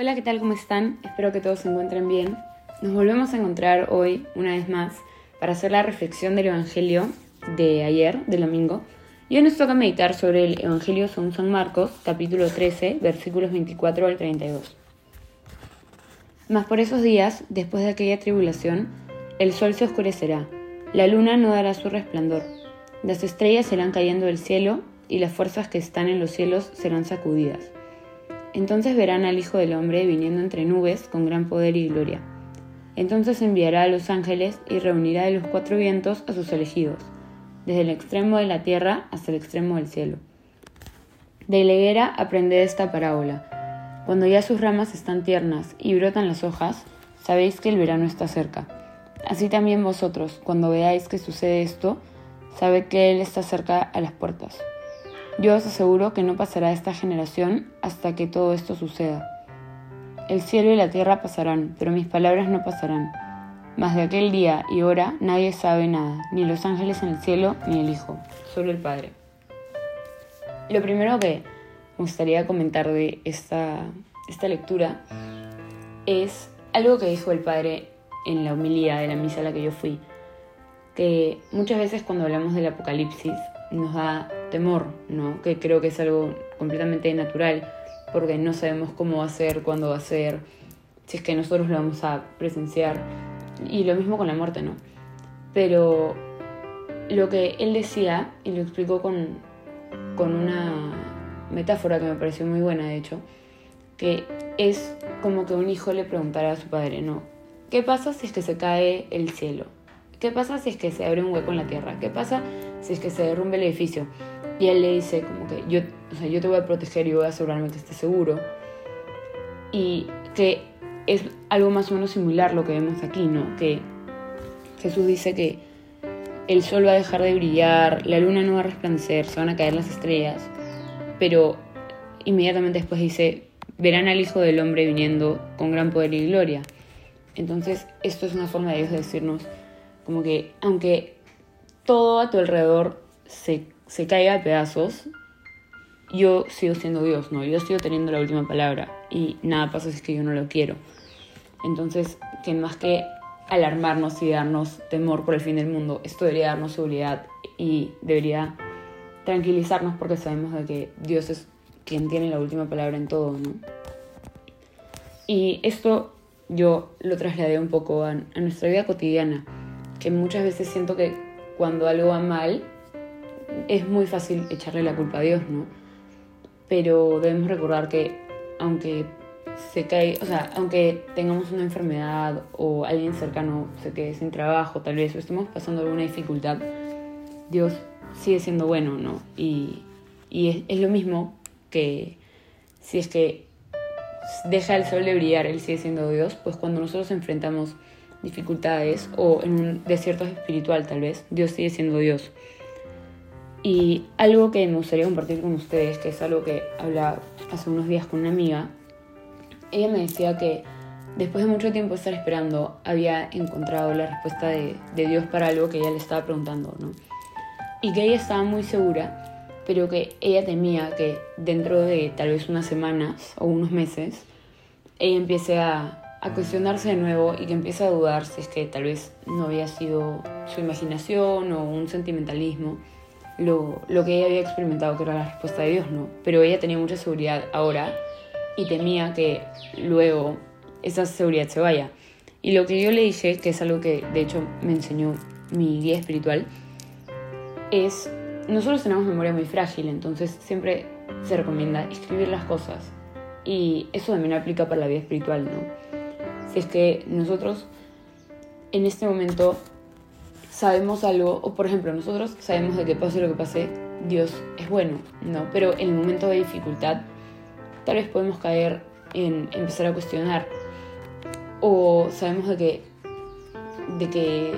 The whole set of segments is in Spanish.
Hola, ¿qué tal? ¿Cómo están? Espero que todos se encuentren bien. Nos volvemos a encontrar hoy, una vez más, para hacer la reflexión del Evangelio de ayer, del domingo. Y hoy nos toca meditar sobre el Evangelio según San Marcos, capítulo 13, versículos 24 al 32. Mas por esos días, después de aquella tribulación, el sol se oscurecerá, la luna no dará su resplandor, las estrellas serán cayendo del cielo y las fuerzas que están en los cielos serán sacudidas. Entonces verán al Hijo del Hombre viniendo entre nubes con gran poder y gloria. Entonces enviará a los ángeles y reunirá de los cuatro vientos a sus elegidos, desde el extremo de la tierra hasta el extremo del cielo. De la higuera aprended esta parábola. Cuando ya sus ramas están tiernas y brotan las hojas, sabéis que el verano está cerca. Así también vosotros, cuando veáis que sucede esto, sabed que Él está cerca a las puertas. Yo os aseguro que no pasará esta generación hasta que todo esto suceda. El cielo y la tierra pasarán, pero mis palabras no pasarán. Mas de aquel día y hora nadie sabe nada, ni los ángeles en el cielo, ni el Hijo, solo el Padre. Lo primero que me gustaría comentar de esta, esta lectura es algo que dijo el Padre en la homilía de la misa a la que yo fui, que muchas veces cuando hablamos del Apocalipsis nos da temor, ¿no? Que creo que es algo completamente natural, porque no sabemos cómo va a ser, cuándo va a ser, si es que nosotros lo vamos a presenciar. Y lo mismo con la muerte, ¿no? Pero lo que él decía, y lo explicó con, con una metáfora que me pareció muy buena, de hecho, que es como que un hijo le preguntara a su padre, ¿no? ¿Qué pasa si es que se cae el cielo? ¿Qué pasa si es que se abre un hueco en la tierra? ¿Qué pasa si es que se derrumbe el edificio? Y él le dice como que yo, o sea, yo te voy a proteger y voy a asegurarme que estés seguro. Y que es algo más o menos similar lo que vemos aquí, ¿no? Que Jesús dice que el sol va a dejar de brillar, la luna no va a resplandecer, se van a caer las estrellas, pero inmediatamente después dice, verán al Hijo del Hombre viniendo con gran poder y gloria. Entonces, esto es una forma de Dios de decirnos, como que aunque todo a tu alrededor se, se caiga a pedazos, yo sigo siendo Dios, ¿no? Yo sigo teniendo la última palabra y nada pasa si es que yo no lo quiero. Entonces, que más que alarmarnos y darnos temor por el fin del mundo, esto debería darnos seguridad y debería tranquilizarnos porque sabemos de que Dios es quien tiene la última palabra en todo, ¿no? Y esto yo lo trasladé un poco a, a nuestra vida cotidiana, que muchas veces siento que cuando algo va mal es muy fácil echarle la culpa a Dios, ¿no? Pero debemos recordar que aunque se cae, o sea, aunque tengamos una enfermedad o alguien cercano se quede sin trabajo, tal vez, o estemos pasando alguna dificultad, Dios sigue siendo bueno, ¿no? Y, y es, es, lo mismo que si es que deja el sol de brillar, Él sigue siendo Dios, pues cuando nosotros enfrentamos dificultades o en un desierto espiritual tal vez, Dios sigue siendo Dios. Y algo que me gustaría compartir con ustedes, que es algo que hablaba hace unos días con una amiga, ella me decía que después de mucho tiempo estar esperando, había encontrado la respuesta de, de, Dios para algo que ella le estaba preguntando, ¿no? Y que ella estaba muy segura, pero que ella temía que dentro de tal vez unas semanas o unos meses, ella empiece a, a cuestionarse de nuevo y que empiece a dudar si es que tal vez no había sido su imaginación o un sentimentalismo lo, lo que ella había experimentado, que era la respuesta de Dios, ¿no? Pero ella tenía mucha seguridad ahora y temía que luego esa seguridad se vaya. Y lo que yo le dije, que es algo que de hecho me enseñó mi guía espiritual, es, nosotros tenemos memoria muy frágil, entonces siempre se recomienda escribir las cosas. Y eso también aplica para la vida espiritual, ¿no? Si es que nosotros en este momento sabemos algo, o por ejemplo, nosotros sabemos de que pase lo que pase, Dios es bueno, ¿no? Pero en el momento de dificultad, tal vez podemos caer en empezar a cuestionar. O sabemos de que, de que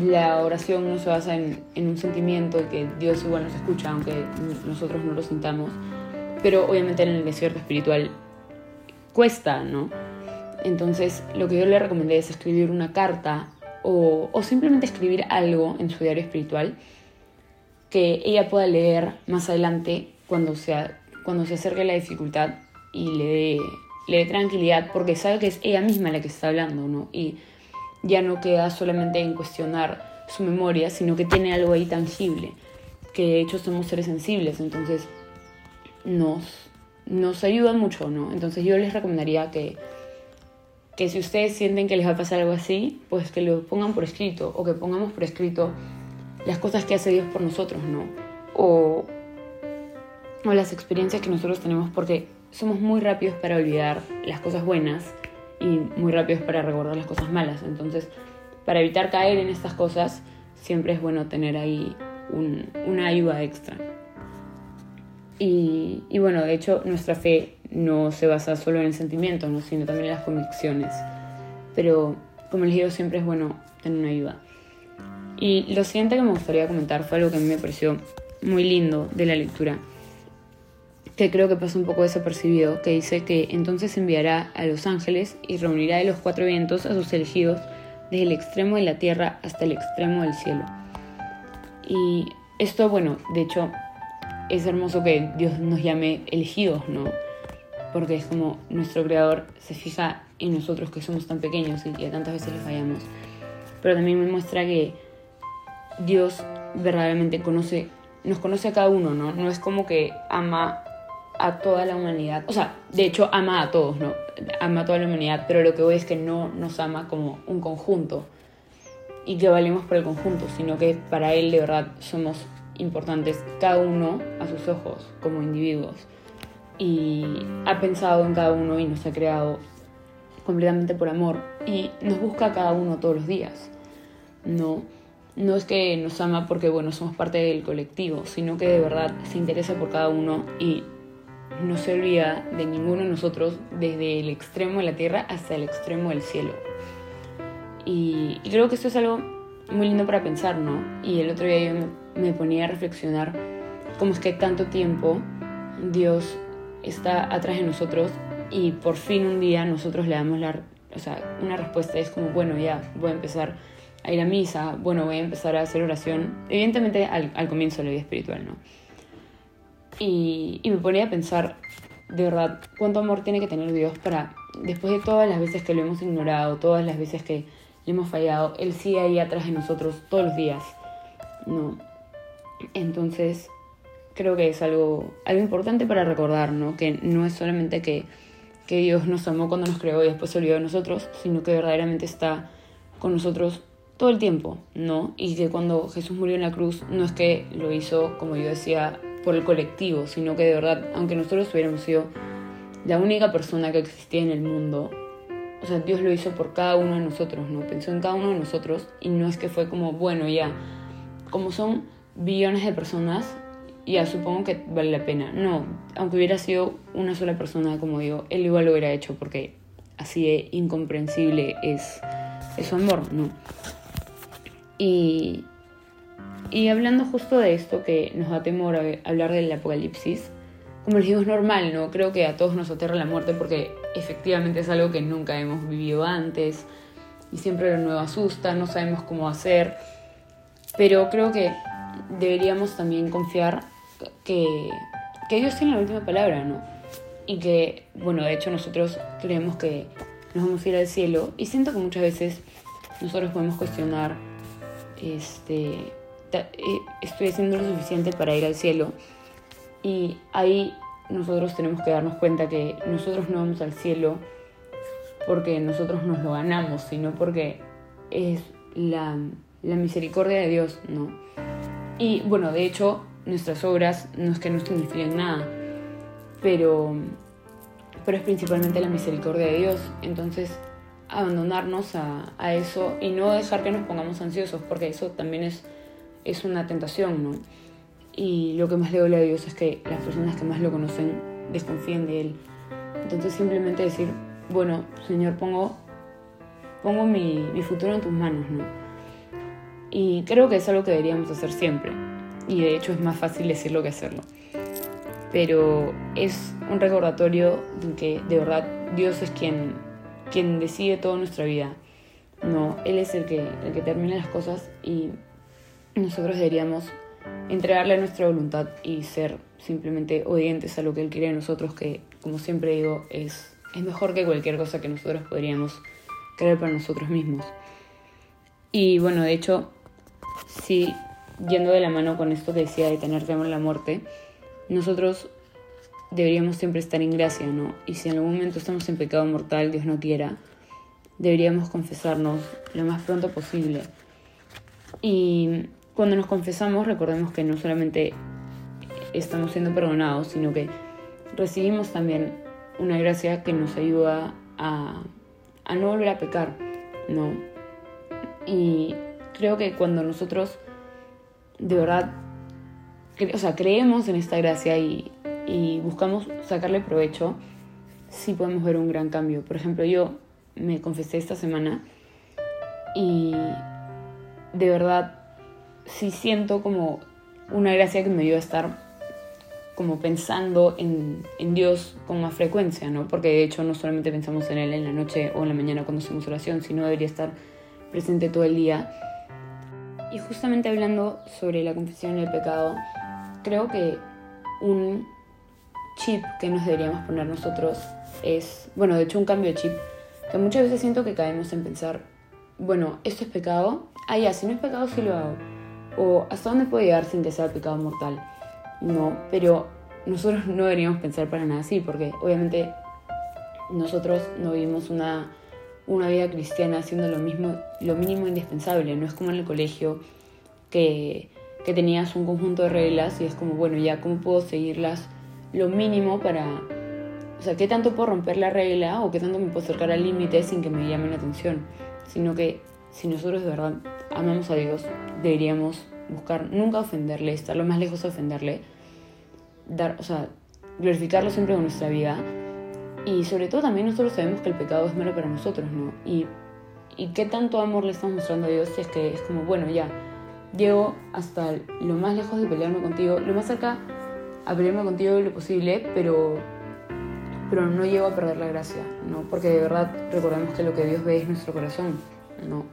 la oración no se basa en, en un sentimiento de que Dios igual nos escucha, aunque nosotros no lo sintamos. Pero obviamente en el desierto espiritual cuesta, ¿no? Entonces, lo que yo le recomendé es escribir una carta o, simplemente escribir algo en su diario espiritual que ella pueda leer más adelante cuando, sea, cuando se acerque la dificultad y le dé le dé tranquilidad porque sabe que es ella misma la que está hablando, ¿no? Y ya no queda solamente en cuestionar su memoria, sino que tiene algo ahí tangible, que de hecho somos seres sensibles, entonces nos, nos ayuda mucho, ¿no? Entonces yo les recomendaría que, que si ustedes sienten que les va a pasar algo así, pues que lo pongan por escrito o que pongamos por escrito las cosas que hace Dios por nosotros, ¿no? O, o las experiencias que nosotros tenemos, porque somos muy rápidos para olvidar las cosas buenas y muy rápidos para recordar las cosas malas. Entonces, para evitar caer en estas cosas, siempre es bueno tener ahí una ayuda extra. Y, y, bueno, de hecho, nuestra fe no se basa solo en el sentimiento, ¿no? sino también en las convicciones. Pero, como les siempre es bueno tener una ayuda. Y lo siguiente que me gustaría comentar fue algo que a mí me pareció muy lindo de la lectura que creo que pasa un poco desapercibido, que dice que entonces enviará a los ángeles y reunirá de los cuatro vientos a sus elegidos desde el extremo de la tierra hasta el extremo del cielo. Y esto, bueno, de hecho, es hermoso que Dios nos llame elegidos, ¿no? Porque es como nuestro creador se fija en nosotros que somos tan pequeños y que tantas veces le fallamos. Pero también me muestra que Dios verdaderamente conoce, nos conoce a cada uno, ¿no? No es como que ama a toda la humanidad. O sea, de hecho ama a todos, ¿no? Ama a toda la humanidad, pero lo que voy es que no nos ama como un conjunto y que valemos por el conjunto, sino que para Él de verdad somos importantes cada uno a sus ojos como individuos. Y ha pensado en cada uno y nos ha creado completamente por amor y nos busca a cada uno todos los días. No, no es que nos ama porque bueno somos parte del colectivo, sino que de verdad se interesa por cada uno y no se olvida de ninguno de nosotros desde el extremo de la tierra hasta el extremo del cielo. Y, creo que esto es algo muy lindo para pensar, ¿no? Y el otro día yo me, ponía a reflexionar cómo es que tanto tiempo Dios está atrás de nosotros y por fin un día nosotros le damos la, o sea, una respuesta es como, bueno, ya voy a empezar a ir a misa, bueno, voy a empezar a hacer oración, evidentemente al, al comienzo de la vida espiritual, ¿no? Y, me ponía a pensar, de verdad, cuánto amor tiene que tener Dios para, después de todas las veces que lo hemos ignorado, todas las veces que le hemos fallado, Él sigue ahí atrás de nosotros todos los días. ¿no? Entonces, creo que es algo, algo importante para recordar, ¿no? Que no es solamente que, que Dios nos amó cuando nos creó y después se olvidó de nosotros, sino que verdaderamente está con nosotros todo el tiempo, ¿no? Y que cuando Jesús murió en la cruz, no es que lo hizo, como yo decía, por el colectivo, sino que de verdad, aunque nosotros hubiéramos sido la única persona que existía en el mundo, o sea, Dios lo hizo por cada uno de nosotros, ¿no? Pensó en cada uno de nosotros y no es que fue como, bueno, ya, como son billones de personas, ya supongo que vale la pena. No, aunque hubiera sido una sola persona, como digo, él igual lo hubiera hecho porque así de incomprensible es, es su amor, ¿no? Y, y hablando justo de esto que nos da temor hablar del apocalipsis, como les digo, es normal, ¿no? Creo que a todos nos aterra la muerte porque efectivamente es algo que nunca hemos vivido antes y siempre lo nuevo asusta, no sabemos cómo hacer, pero creo que deberíamos también confiar que, que Dios tiene la última palabra, ¿no? Y que, bueno, de hecho nosotros creemos que nos vamos a ir al cielo y siento que muchas veces nosotros podemos cuestionar este eh, estoy haciendo lo suficiente para ir al cielo. Y ahí nosotros tenemos que darnos cuenta que nosotros no vamos al cielo porque nosotros nos lo ganamos, sino porque es la, la misericordia de Dios, ¿no? Y bueno, de hecho, nuestras obras no es que no signifiquen nada, pero, pero es principalmente la misericordia de Dios. Entonces, abandonarnos a, a eso y no dejar que nos pongamos ansiosos, porque eso también es es una tentación, ¿no? Y lo que más le duele a Dios es que las personas que más lo conocen desconfíen de Él. Entonces simplemente decir, bueno, Señor, pongo, pongo mi, mi futuro en tus manos, ¿no? Y creo que es algo que deberíamos hacer siempre. Y de hecho es más fácil decirlo que hacerlo. Pero es un recordatorio de que de verdad Dios es quien, quien decide toda nuestra vida. No, Él es el que, el que termina las cosas y nosotros deberíamos entregarle nuestra voluntad y ser simplemente obedientes a lo que Él quiere de nosotros, que como siempre digo es es mejor que cualquier cosa que nosotros podríamos creer para nosotros mismos. Y bueno, de hecho, sí, yendo de la mano con esto que decía de tener temor a la muerte, nosotros deberíamos siempre estar en gracia, ¿no? Y si en algún momento estamos en pecado mortal, Dios no quiera, deberíamos confesarnos lo más pronto posible. Y cuando nos confesamos, recordemos que no solamente estamos siendo perdonados, sino que recibimos también una gracia que nos ayuda a, a no volver a pecar, ¿no? Y creo que cuando nosotros de verdad, o sea, creemos en esta gracia y, y buscamos sacarle provecho, sí podemos ver un gran cambio. Por ejemplo, yo me confesé esta semana y de verdad sí siento como una gracia que me dio a estar como pensando en, en, Dios con más frecuencia, ¿no? Porque de hecho no solamente pensamos en Él en la noche o en la mañana cuando hacemos oración, sino debería estar presente todo el día. Y justamente hablando sobre la confesión y el pecado, creo que un chip que nos deberíamos poner nosotros es, bueno, de hecho un cambio de chip, que muchas veces siento que caemos en pensar, bueno, esto es pecado, ah, ya, si no es pecado, sí lo hago. O hasta dónde puedo llegar sin que sea pecado mortal. No, pero nosotros no deberíamos pensar para nada así, porque obviamente nosotros no vivimos una, una vida cristiana haciendo lo mismo, lo mínimo indispensable. No es como en el colegio que, que tenías un conjunto de reglas y es como, bueno, ya, ¿cómo puedo seguirlas? lo mínimo para... O sea, ¿qué tanto puedo romper la regla o qué tanto me puedo acercar al límite sin que me llame la atención? Sino que si nosotros de verdad amamos a Dios, deberíamos buscar nunca ofenderle, estar lo más lejos de ofenderle, dar, o sea, glorificarlo siempre con nuestra vida. Y sobre todo también nosotros sabemos que el pecado es malo para nosotros, ¿no? Y, y qué tanto amor le estamos mostrando a Dios si es que es como, bueno, ya, llego hasta lo más lejos de pelearme contigo, lo más cerca a pelearme contigo lo posible, pero, pero no llego a perder la gracia, ¿no? Porque de verdad recordemos que lo que Dios ve es nuestro corazón, ¿no?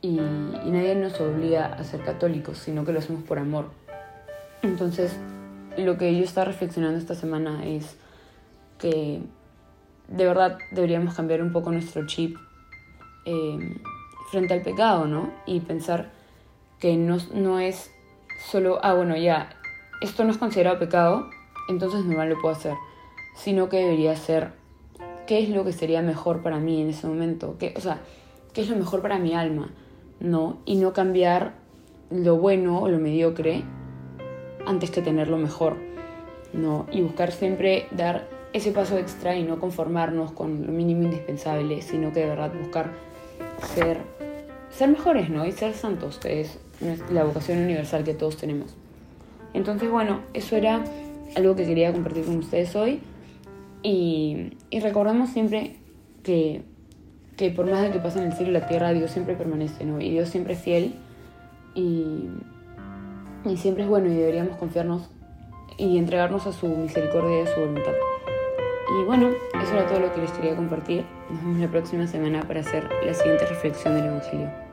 Y, y nadie nos obliga a ser católicos, sino que lo hacemos por amor. Entonces, lo que yo estaba reflexionando esta semana es que de verdad deberíamos cambiar un poco nuestro chip eh, frente al pecado, ¿no? Y pensar que no, no es solo, ah, bueno, ya, esto no es considerado pecado, entonces normal lo puedo hacer, sino que debería ser qué es lo que sería mejor para mí en ese momento, ¿Qué, o sea, qué es lo mejor para mi alma, ¿no? Y no cambiar lo bueno o lo mediocre antes que tener lo mejor, ¿no? Y buscar siempre dar ese paso extra y no conformarnos con lo mínimo indispensable, sino que de verdad buscar ser, ser mejores, ¿no? Y ser santos, que es la vocación universal que todos tenemos. Entonces, bueno, eso era algo que quería compartir con ustedes hoy. Y, recordemos siempre que, que, por más de que pase en el cielo y la tierra, Dios siempre permanece, ¿no? Y Dios siempre es fiel. Y, y siempre es bueno y deberíamos confiarnos y entregarnos a su misericordia y a su voluntad. Y bueno, eso era todo lo que les quería compartir. Nos vemos la próxima semana para hacer la siguiente reflexión del Evangelio.